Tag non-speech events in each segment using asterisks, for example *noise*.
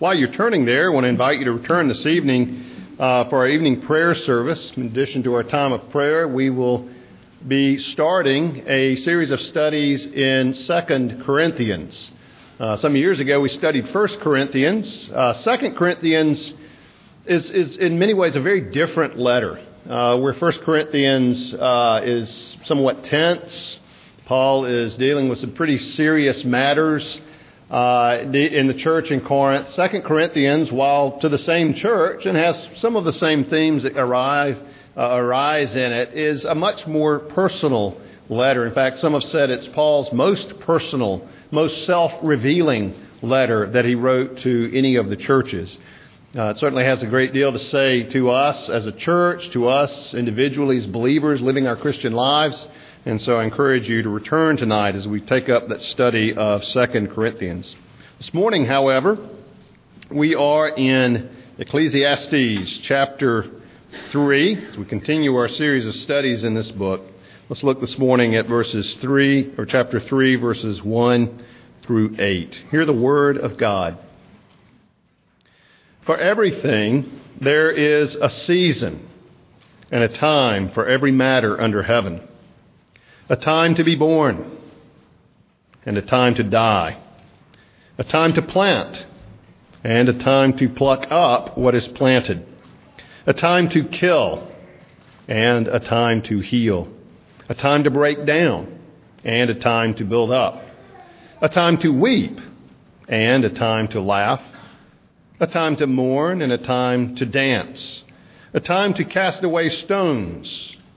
While you're turning there, I want to invite you to return this evening uh, for our evening prayer service. In addition to our time of prayer, we will be starting a series of studies in Second Corinthians. Uh, some years ago, we studied First Corinthians. Uh, Second Corinthians is, is, in many ways, a very different letter. Uh, where First Corinthians uh, is somewhat tense, Paul is dealing with some pretty serious matters uh, in the church in Corinth. Second Corinthians, while to the same church and has some of the same themes that arrive, uh, arise in it, is a much more personal letter. In fact, some have said it's Paul's most personal most self revealing letter that he wrote to any of the churches. Uh, it certainly has a great deal to say to us as a church, to us individually as believers living our Christian lives. And so I encourage you to return tonight as we take up that study of 2 Corinthians. This morning, however, we are in Ecclesiastes chapter 3 as we continue our series of studies in this book. Let's look this morning at verses 3, or chapter 3, verses 1 through 8. Hear the word of God. For everything there is a season and a time for every matter under heaven, a time to be born and a time to die, a time to plant and a time to pluck up what is planted, a time to kill and a time to heal a time to break down and a time to build up, a time to weep and a time to laugh, a time to mourn and a time to dance, a time to cast away stones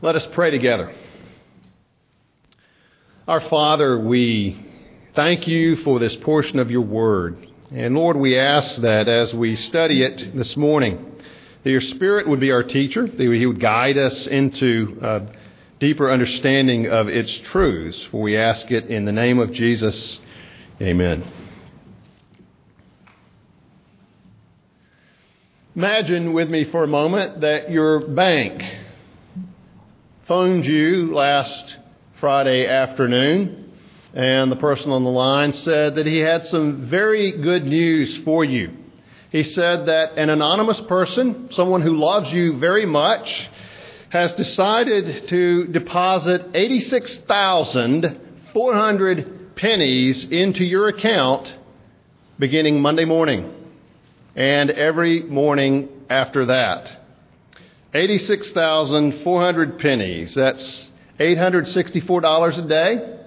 Let us pray together. Our Father, we thank you for this portion of your word. And Lord, we ask that as we study it this morning, that your Spirit would be our teacher, that He would guide us into uh, deeper understanding of its truths. For we ask it in the name of Jesus. Amen. Imagine with me for a moment that your bank phoned you last Friday afternoon, and the person on the line said that he had some very good news for you. He said that an anonymous person, someone who loves you very much, has decided to deposit 86,400 pennies into your account beginning Monday morning and every morning after that. 86,400 pennies. That's $864 a day,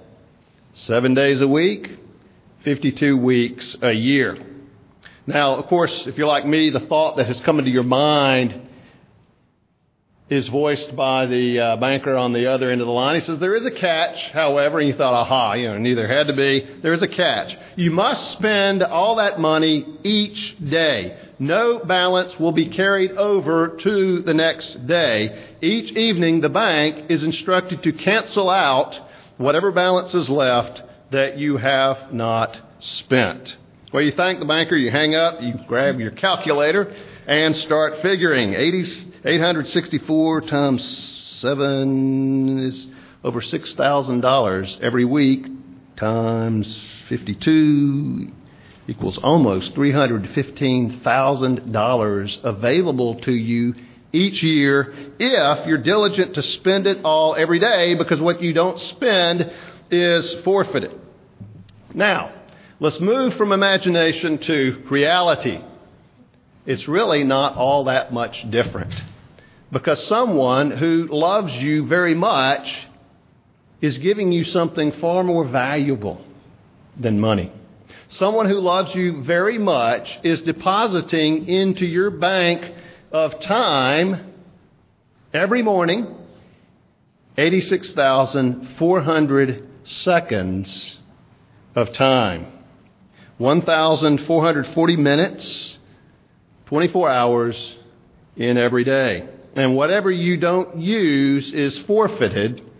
seven days a week, 52 weeks a year. Now, of course, if you're like me, the thought that has come into your mind is voiced by the uh, banker on the other end of the line. He says, There is a catch, however, and you thought, aha, you know, neither had to be. There is a catch. You must spend all that money each day. No balance will be carried over to the next day. Each evening, the bank is instructed to cancel out whatever balance is left that you have not spent. Well, you thank the banker, you hang up, you grab your calculator, and start figuring. 80, 864 times 7 is over $6,000 every week, times 52 equals almost $315,000 available to you each year if you're diligent to spend it all every day because what you don't spend is forfeited. Now, Let's move from imagination to reality. It's really not all that much different. Because someone who loves you very much is giving you something far more valuable than money. Someone who loves you very much is depositing into your bank of time every morning 86,400 seconds of time. 1,440 minutes, 24 hours in every day. And whatever you don't use is forfeited.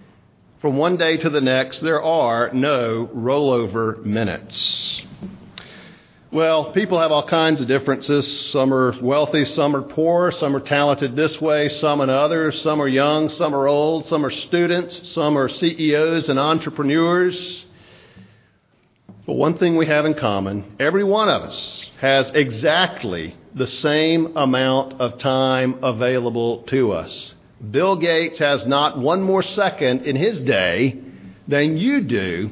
From one day to the next, there are no rollover minutes. Well, people have all kinds of differences. Some are wealthy, some are poor, some are talented this way, some and others. Some are young, some are old, some are students, some are CEOs and entrepreneurs. But one thing we have in common every one of us has exactly the same amount of time available to us. Bill Gates has not one more second in his day than you do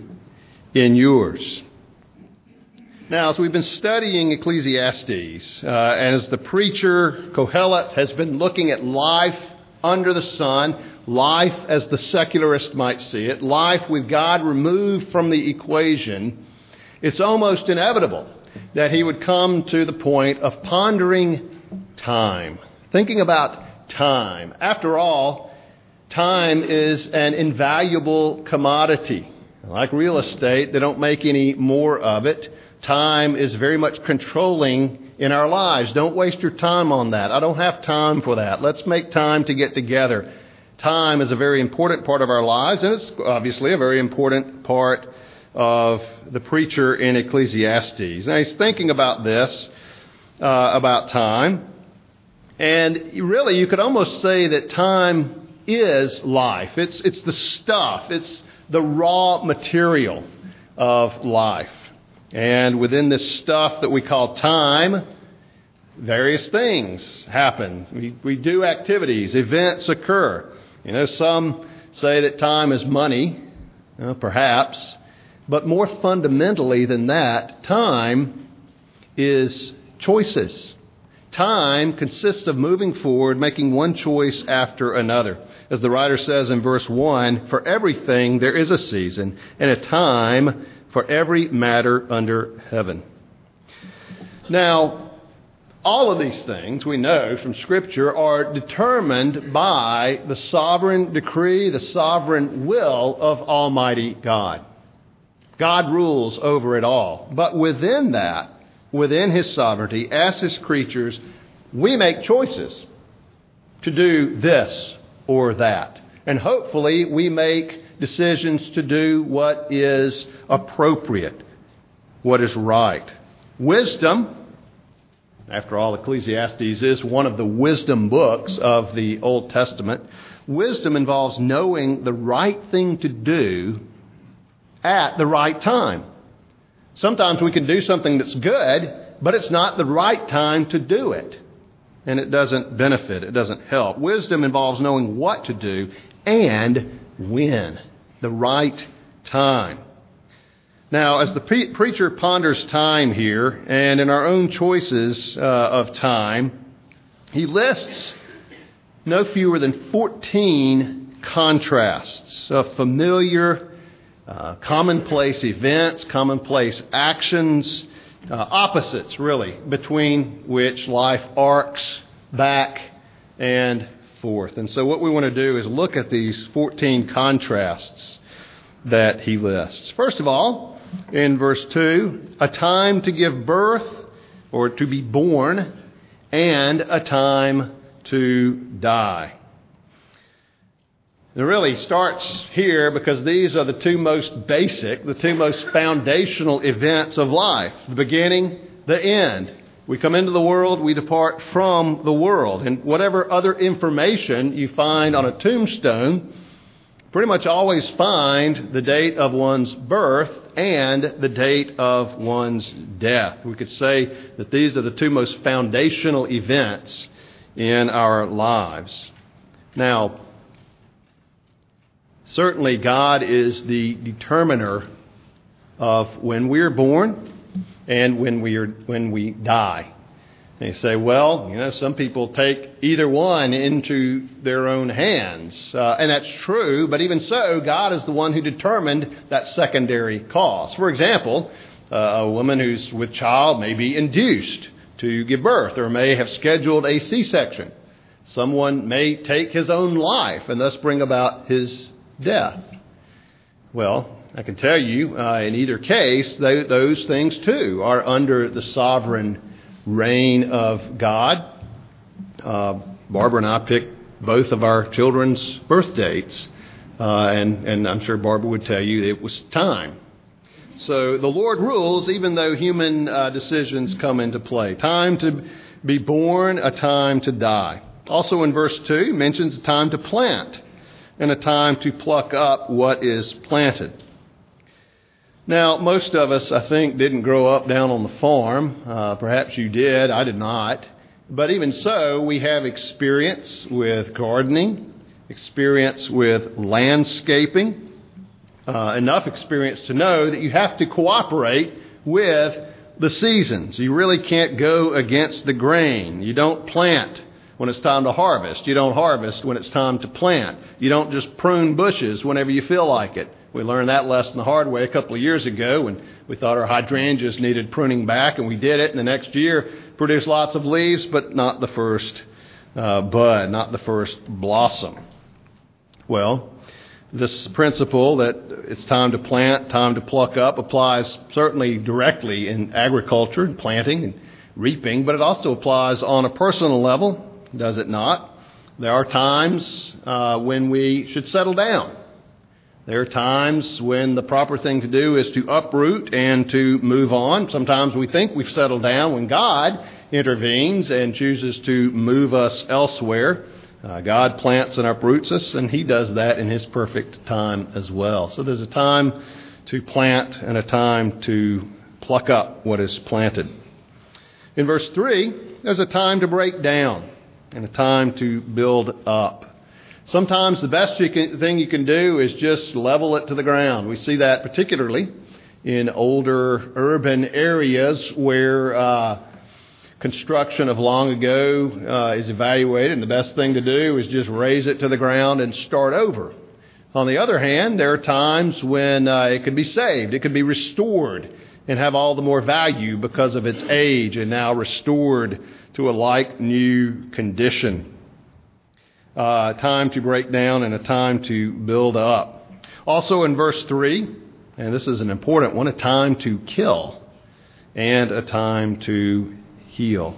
in yours. Now, as we've been studying Ecclesiastes, uh, as the preacher Kohelet has been looking at life under the sun, life as the secularist might see it, life with God removed from the equation, it's almost inevitable that he would come to the point of pondering time, thinking about time. After all, time is an invaluable commodity. Like real estate, they don't make any more of it. Time is very much controlling in our lives. Don't waste your time on that. I don't have time for that. Let's make time to get together. Time is a very important part of our lives, and it's obviously a very important part of the preacher in Ecclesiastes. Now he's thinking about this, uh, about time. And really, you could almost say that time is life. It's, it's the stuff, it's the raw material of life. And within this stuff that we call time, various things happen. We, we do activities, events occur. You know, some say that time is money, uh, perhaps. But more fundamentally than that, time is choices. Time consists of moving forward, making one choice after another. As the writer says in verse 1, for everything there is a season and a time for every matter under heaven. Now, all of these things we know from Scripture are determined by the sovereign decree, the sovereign will of Almighty God. God rules over it all. But within that, within His sovereignty, as His creatures, we make choices to do this or that. And hopefully, we make decisions to do what is appropriate, what is right. Wisdom, after all, Ecclesiastes is one of the wisdom books of the Old Testament. Wisdom involves knowing the right thing to do at the right time. Sometimes we can do something that's good, but it's not the right time to do it. And it doesn't benefit, it doesn't help. Wisdom involves knowing what to do and when, the right time. Now, as the pre- preacher ponders time here, and in our own choices uh, of time, he lists no fewer than 14 contrasts of familiar uh, commonplace events, commonplace actions, uh, opposites, really, between which life arcs back and forth. And so, what we want to do is look at these 14 contrasts that he lists. First of all, in verse 2, a time to give birth or to be born, and a time to die. It really starts here because these are the two most basic, the two most foundational events of life the beginning, the end. We come into the world, we depart from the world. And whatever other information you find on a tombstone, pretty much always find the date of one's birth and the date of one's death. We could say that these are the two most foundational events in our lives. Now, Certainly, God is the determiner of when we're born and when we, are, when we die. You say, well, you know, some people take either one into their own hands. Uh, and that's true, but even so, God is the one who determined that secondary cause. For example, uh, a woman who's with child may be induced to give birth or may have scheduled a C section. Someone may take his own life and thus bring about his death. Well, I can tell you, uh, in either case, they, those things too are under the sovereign reign of God. Uh, Barbara and I picked both of our children's birth dates, uh, and, and I'm sure Barbara would tell you it was time. So the Lord rules even though human uh, decisions come into play. Time to be born, a time to die. Also in verse 2 mentions a time to plant and a time to pluck up what is planted. Now, most of us, I think, didn't grow up down on the farm. Uh, perhaps you did. I did not. But even so, we have experience with gardening, experience with landscaping, uh, enough experience to know that you have to cooperate with the seasons. You really can't go against the grain. You don't plant when it's time to harvest. You don't harvest when it's time to plant. You don't just prune bushes whenever you feel like it. We learned that lesson the hard way a couple of years ago when we thought our hydrangeas needed pruning back, and we did it. And the next year produced lots of leaves, but not the first uh, bud, not the first blossom. Well, this principle that it's time to plant, time to pluck up applies certainly directly in agriculture and planting and reaping, but it also applies on a personal level, does it not? There are times uh, when we should settle down there are times when the proper thing to do is to uproot and to move on. Sometimes we think we've settled down when God intervenes and chooses to move us elsewhere. Uh, God plants and uproots us, and He does that in His perfect time as well. So there's a time to plant and a time to pluck up what is planted. In verse 3, there's a time to break down and a time to build up. Sometimes the best you can, thing you can do is just level it to the ground. We see that particularly in older urban areas where uh, construction of long ago uh, is evaluated, and the best thing to do is just raze it to the ground and start over. On the other hand, there are times when uh, it could be saved, it could be restored, and have all the more value because of its age and now restored to a like new condition uh, time to break down and a time to build up. Also in verse 3, and this is an important one, a time to kill and a time to heal.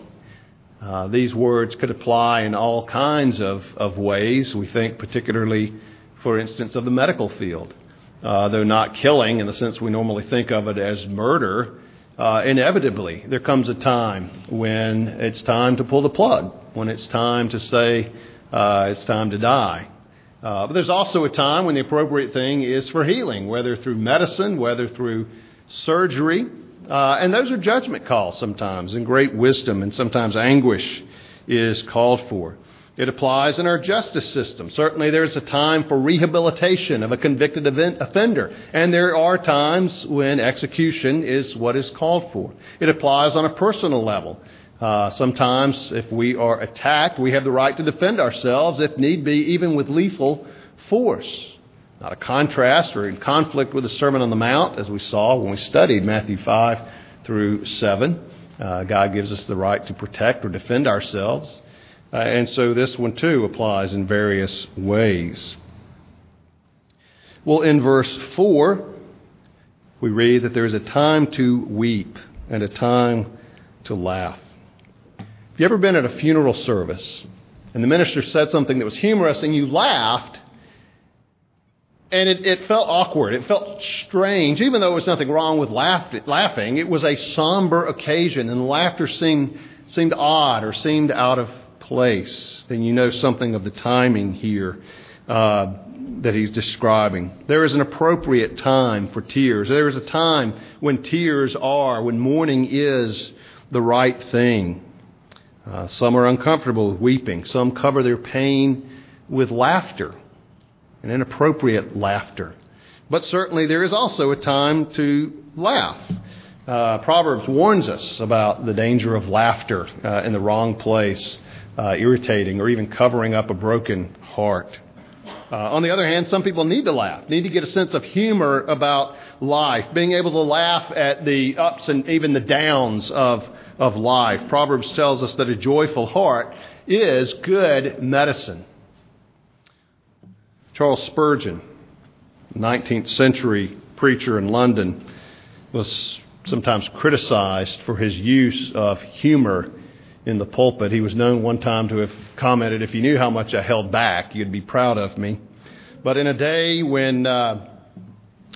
Uh, these words could apply in all kinds of, of ways. We think particularly, for instance, of the medical field. Uh, though not killing in the sense we normally think of it as murder, uh, inevitably there comes a time when it's time to pull the plug, when it's time to say, uh, it's time to die. Uh, but there's also a time when the appropriate thing is for healing, whether through medicine, whether through surgery. Uh, and those are judgment calls sometimes, and great wisdom and sometimes anguish is called for. It applies in our justice system. Certainly, there's a time for rehabilitation of a convicted offender, and there are times when execution is what is called for. It applies on a personal level. Uh, sometimes, if we are attacked, we have the right to defend ourselves, if need be, even with lethal force. Not a contrast or in conflict with the Sermon on the Mount, as we saw when we studied Matthew 5 through 7. Uh, God gives us the right to protect or defend ourselves. Uh, and so this one too applies in various ways. Well, in verse 4, we read that there is a time to weep and a time to laugh Have you ever been at a funeral service and the minister said something that was humorous and you laughed and it, it felt awkward. It felt strange, even though there was nothing wrong with laugh, laughing. It was a somber occasion, and laughter seemed, seemed odd or seemed out of place. Then you know something of the timing here uh, that he's describing. There is an appropriate time for tears. There is a time when tears are, when mourning is the right thing. Uh, some are uncomfortable with weeping. Some cover their pain with laughter, an inappropriate laughter. But certainly there is also a time to laugh. Uh, Proverbs warns us about the danger of laughter uh, in the wrong place, uh, irritating, or even covering up a broken heart. Uh, on the other hand, some people need to laugh, need to get a sense of humor about life, being able to laugh at the ups and even the downs of, of life. Proverbs tells us that a joyful heart is good medicine. Charles Spurgeon, 19th century preacher in London, was sometimes criticized for his use of humor in the pulpit. He was known one time to have commented, If you knew how much I held back, you'd be proud of me. But in a day when uh,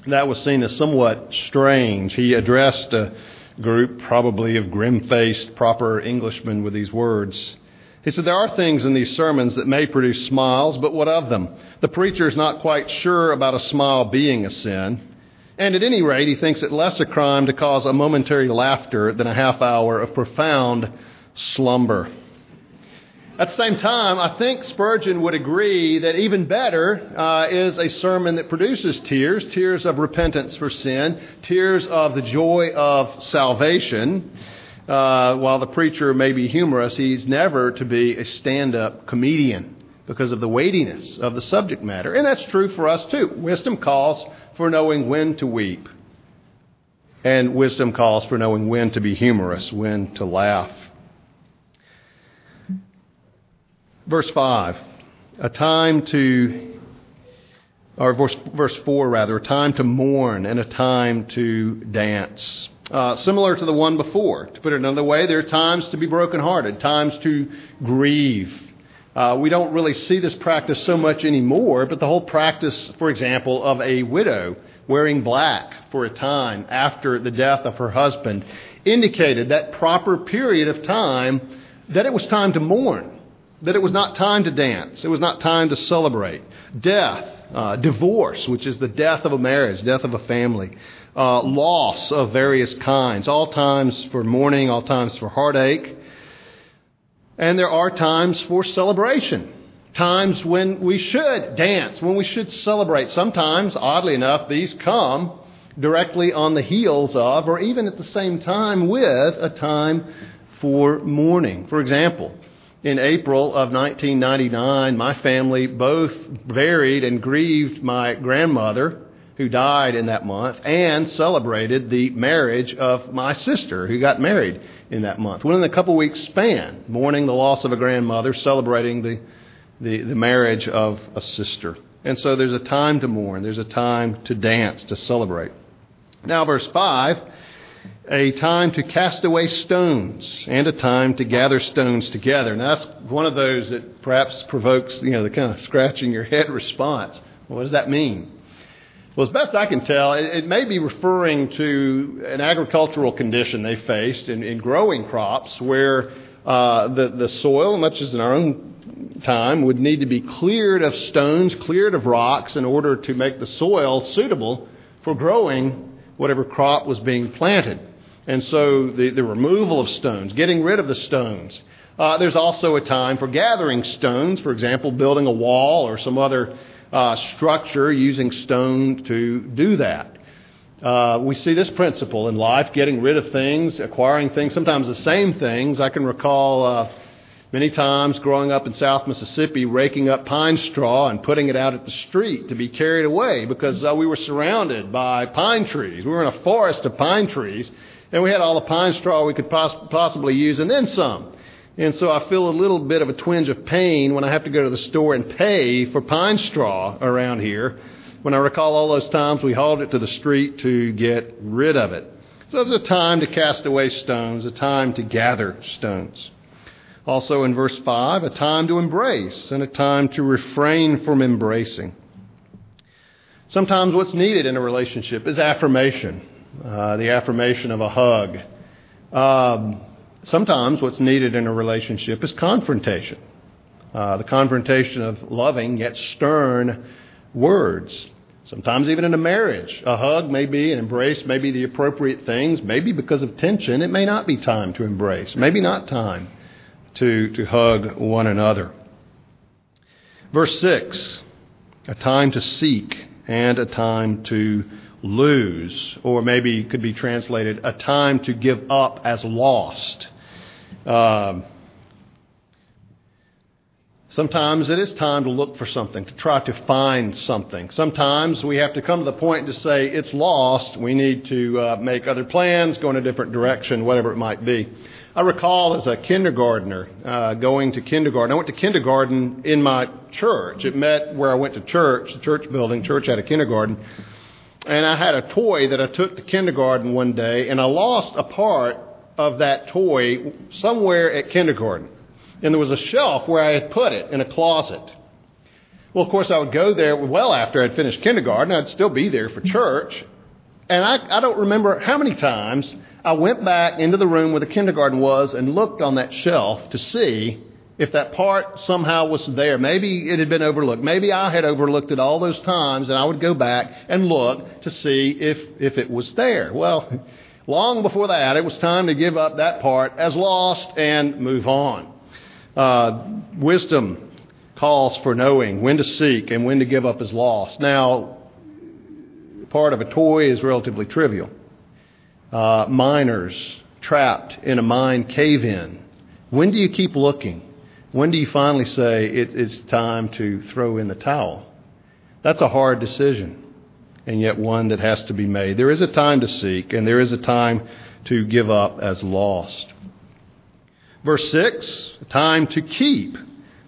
that was seen as somewhat strange, he addressed a group, probably of grim faced, proper Englishmen, with these words. He said, There are things in these sermons that may produce smiles, but what of them? The preacher is not quite sure about a smile being a sin. And at any rate, he thinks it less a crime to cause a momentary laughter than a half hour of profound slumber. At the same time, I think Spurgeon would agree that even better uh, is a sermon that produces tears, tears of repentance for sin, tears of the joy of salvation. Uh, while the preacher may be humorous, he's never to be a stand up comedian because of the weightiness of the subject matter. And that's true for us too. Wisdom calls for knowing when to weep, and wisdom calls for knowing when to be humorous, when to laugh. Verse 5 a time to, or verse, verse 4 rather, a time to mourn and a time to dance. Uh, similar to the one before. To put it another way, there are times to be brokenhearted, times to grieve, uh, we don't really see this practice so much anymore, but the whole practice, for example, of a widow wearing black for a time after the death of her husband indicated that proper period of time that it was time to mourn, that it was not time to dance, it was not time to celebrate. Death, uh, divorce, which is the death of a marriage, death of a family, uh, loss of various kinds, all times for mourning, all times for heartache. And there are times for celebration, times when we should dance, when we should celebrate. Sometimes, oddly enough, these come directly on the heels of, or even at the same time with, a time for mourning. For example, in April of 1999, my family both buried and grieved my grandmother, who died in that month, and celebrated the marriage of my sister, who got married in that month. Within a couple weeks span, mourning the loss of a grandmother, celebrating the, the, the marriage of a sister. And so there's a time to mourn, there's a time to dance, to celebrate. Now, verse 5 a time to cast away stones and a time to gather stones together. Now, that's one of those that perhaps provokes, you know, the kind of scratching your head *laughs* response. What does that mean? Well, as best I can tell, it, may be referring to an agricultural condition they faced in, in growing crops where uh, the, the soil, much as in our own time, would need to be cleared of stones, cleared of rocks in order to make the soil suitable for growing whatever crop was being planted. And so the, the removal of stones, getting rid of the stones. Uh, there's also a time for gathering stones, for example, building a wall or some other uh, structure using stone to do that. Uh, we see this principle in life getting rid of things, acquiring things, sometimes the same things. I can recall uh, many times growing up in South Mississippi raking up pine straw and putting it out at the street to be carried away because uh, we were surrounded by pine trees. We were in a forest of pine trees, and we had all the pine straw we could poss- possibly use and then some. And so I feel a little bit of a twinge of pain when I have to go to the store and pay for pine straw around here. When I recall all those times we hauled it to the street to get rid of it. So there's a time to cast away stones, a time to gather stones. Also in verse 5, a time to embrace and a time to refrain from embracing. Sometimes what's needed in a relationship is affirmation, uh, the affirmation of a hug. Um, sometimes what's needed in a relationship is confrontation. Uh, the confrontation of loving yet stern words. Sometimes even in a marriage, a hug may be, an embrace may be the appropriate things. Maybe because of tension, it may not be time to embrace. Maybe not time to, to hug one another. Verse 6 a time to seek and a time to lose, or maybe could be translated a time to give up as lost. Um, Sometimes it is time to look for something, to try to find something. Sometimes we have to come to the point to say it's lost. We need to uh, make other plans, go in a different direction, whatever it might be. I recall as a kindergartner uh, going to kindergarten. I went to kindergarten in my church. It met where I went to church, the church building. Church had a kindergarten. And I had a toy that I took to kindergarten one day, and I lost a part of that toy somewhere at kindergarten and there was a shelf where I had put it in a closet. Well, of course, I would go there well after I'd finished kindergarten. I'd still be there for church. And I, I don't remember how many times I went back into the room where the kindergarten was and looked on that shelf to see if that part somehow was there. Maybe it had been overlooked. Maybe I had overlooked it all those times, and I would go back and look to see if, if it was there. Well, *laughs* long before that, it was time to give up that part as lost and move on. Uh, wisdom calls for knowing when to seek and when to give up as lost. Now, part of a toy is relatively trivial. Uh, miners trapped in a mine cave in. When do you keep looking? When do you finally say it, it's time to throw in the towel? That's a hard decision, and yet one that has to be made. There is a time to seek, and there is a time to give up as lost. Verse 6 a time to keep,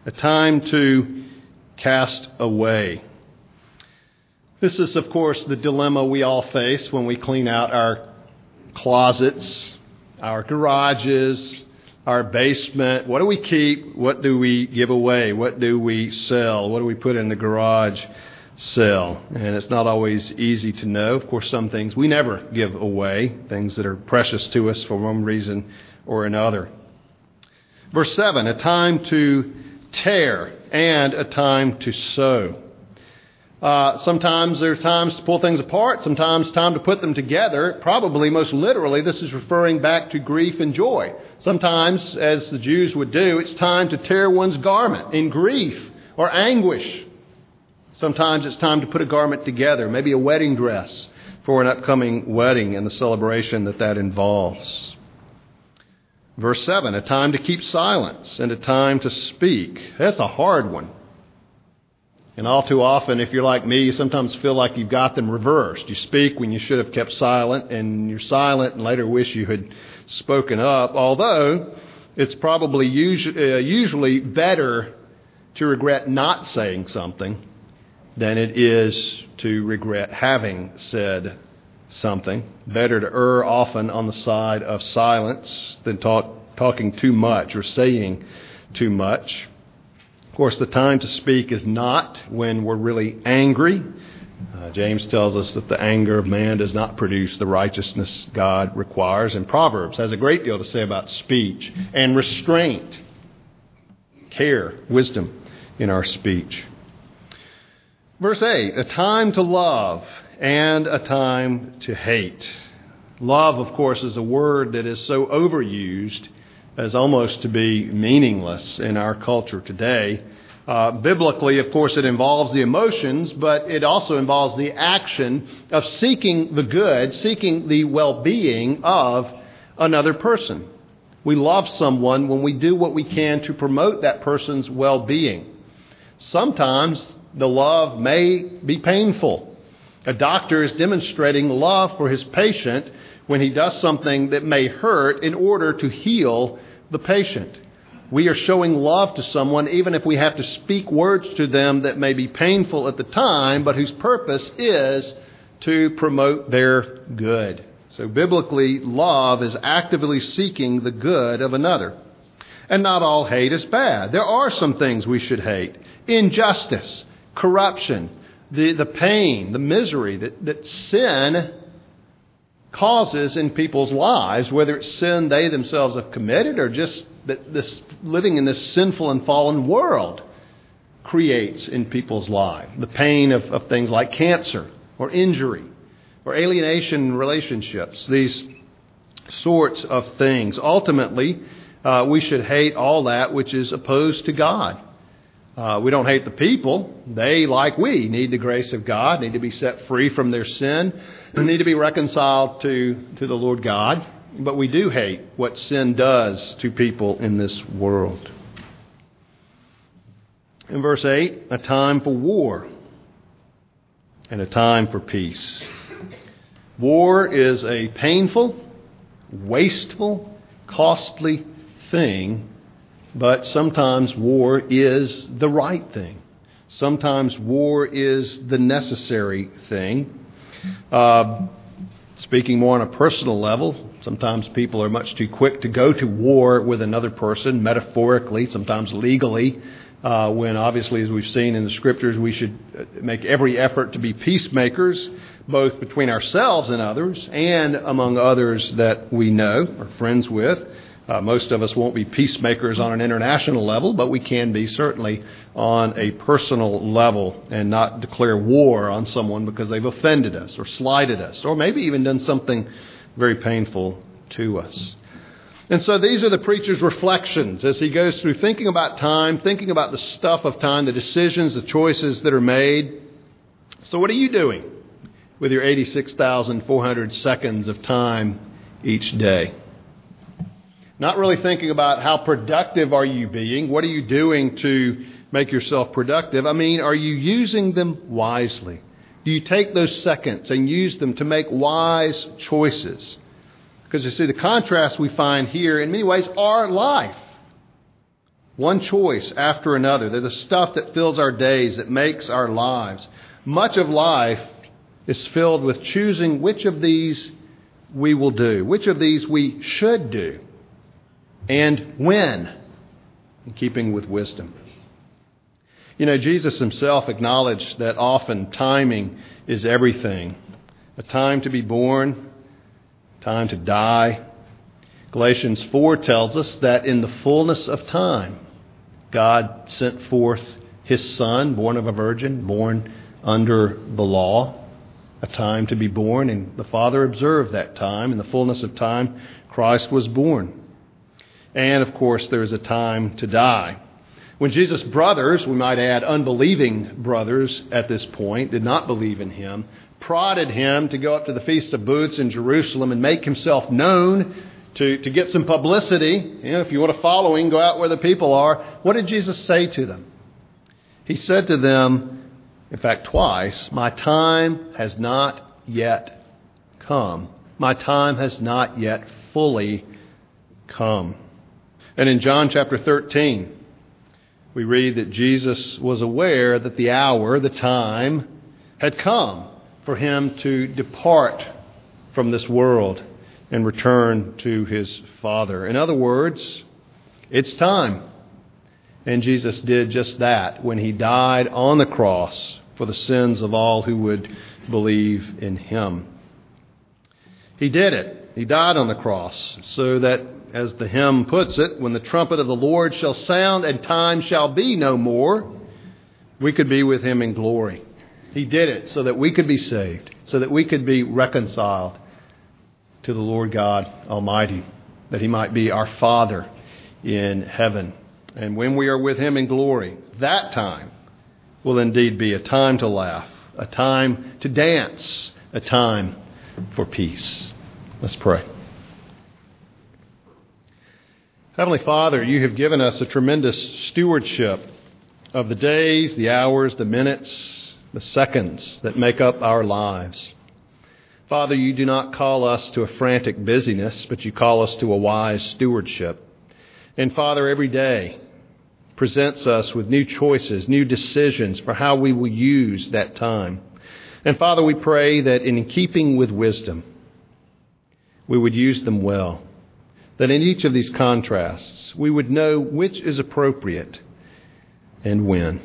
a time to cast away. This is, of course, the dilemma we all face when we clean out our closets, our garages, our basement. What do we keep? What do we give away? What do we sell? What do we put in the garage sale? And it's not always easy to know. Of course, some things we never give away, things that are precious to us for one reason or another. Verse 7 a time to tear and a time to sew. Uh, sometimes there are times to pull things apart, sometimes time to put them together. Probably most literally, this is referring back to grief and joy. Sometimes, as the Jews would do, it's time to tear one's garment in grief or anguish. Sometimes it's time to put a garment together, maybe a wedding dress for an upcoming wedding and the celebration that that involves. Verse 7 a time to keep silence and a time to speak. That's a hard one. And all too often, if you're like me, you sometimes feel like you've got them reversed. You speak when you should have kept silent, and you're silent and later wish you had spoken up. Although it's probably usually, uh, usually better to regret not saying something than it is to regret having said something. Better to err often on the side of silence than talk, talking too much or saying too much. Of course, the time to speak is not when we're really angry. Uh, James tells us that the anger of man does not produce the righteousness God requires. And Proverbs has a great deal to say about speech and restraint, care, wisdom in our speech. Verse 8 a time to love and a time to hate. Love, of course, is a word that is so overused as almost to be meaningless in our culture today. Uh, biblically, of course, it involves the emotions, but it also involves the action of seeking the good, seeking the well being of another person. We love someone when we do what we can to promote that person's well being. Sometimes the love may be painful. A doctor is demonstrating love for his patient when he does something that may hurt in order to heal the patient. We are showing love to someone even if we have to speak words to them that may be painful at the time, but whose purpose is to promote their good. So, biblically, love is actively seeking the good of another. And not all hate is bad. There are some things we should hate injustice, corruption, the, the pain, the misery that, that sin causes in people's lives, whether it's sin they themselves have committed or just that this living in this sinful and fallen world creates in people's lives. The pain of, of things like cancer or injury or alienation in relationships, these sorts of things. Ultimately, uh, we should hate all that which is opposed to God. Uh, we don't hate the people. They, like we, need the grace of God, need to be set free from their sin, and need to be reconciled to, to the Lord God. But we do hate what sin does to people in this world. In verse 8, a time for war and a time for peace. War is a painful, wasteful, costly thing, but sometimes war is the right thing. Sometimes war is the necessary thing. Uh, speaking more on a personal level, sometimes people are much too quick to go to war with another person, metaphorically, sometimes legally. Uh, when obviously, as we've seen in the scriptures, we should uh, make every effort to be peacemakers, both between ourselves and others, and among others that we know or friends with. Uh, most of us won't be peacemakers on an international level, but we can be certainly on a personal level and not declare war on someone because they've offended us or slighted us or maybe even done something very painful to us. And so these are the preacher's reflections as he goes through thinking about time, thinking about the stuff of time, the decisions, the choices that are made. So, what are you doing with your 86,400 seconds of time each day? Not really thinking about how productive are you being? What are you doing to make yourself productive? I mean, are you using them wisely? Do you take those seconds and use them to make wise choices? Because you see, the contrast we find here in many ways are life. One choice after another. They're the stuff that fills our days, that makes our lives. Much of life is filled with choosing which of these we will do, which of these we should do, and when, in keeping with wisdom. You know, Jesus himself acknowledged that often timing is everything. A time to be born, time to die. Galatians 4 tells us that in the fullness of time, God sent forth his Son, born of a virgin, born under the law, a time to be born, and the Father observed that time. In the fullness of time, Christ was born. And of course, there is a time to die. When Jesus' brothers, we might add unbelieving brothers at this point, did not believe in him, prodded him to go up to the Feast of Booths in Jerusalem and make himself known to, to get some publicity. You know, if you want a following, go out where the people are. What did Jesus say to them? He said to them, in fact, twice, My time has not yet come. My time has not yet fully come. And in John chapter 13, we read that Jesus was aware that the hour, the time, had come for him to depart from this world and return to his Father. In other words, it's time. And Jesus did just that when he died on the cross for the sins of all who would believe in him. He did it. He died on the cross so that, as the hymn puts it, when the trumpet of the Lord shall sound and time shall be no more, we could be with him in glory. He did it so that we could be saved, so that we could be reconciled to the Lord God Almighty, that He might be our Father in heaven. And when we are with Him in glory, that time will indeed be a time to laugh, a time to dance, a time for peace. Let's pray. Heavenly Father, you have given us a tremendous stewardship of the days, the hours, the minutes, the seconds that make up our lives. Father, you do not call us to a frantic busyness, but you call us to a wise stewardship. And Father, every day presents us with new choices, new decisions for how we will use that time. And Father, we pray that in keeping with wisdom, we would use them well. That in each of these contrasts, we would know which is appropriate and when.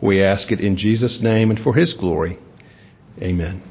We ask it in Jesus' name and for his glory. Amen.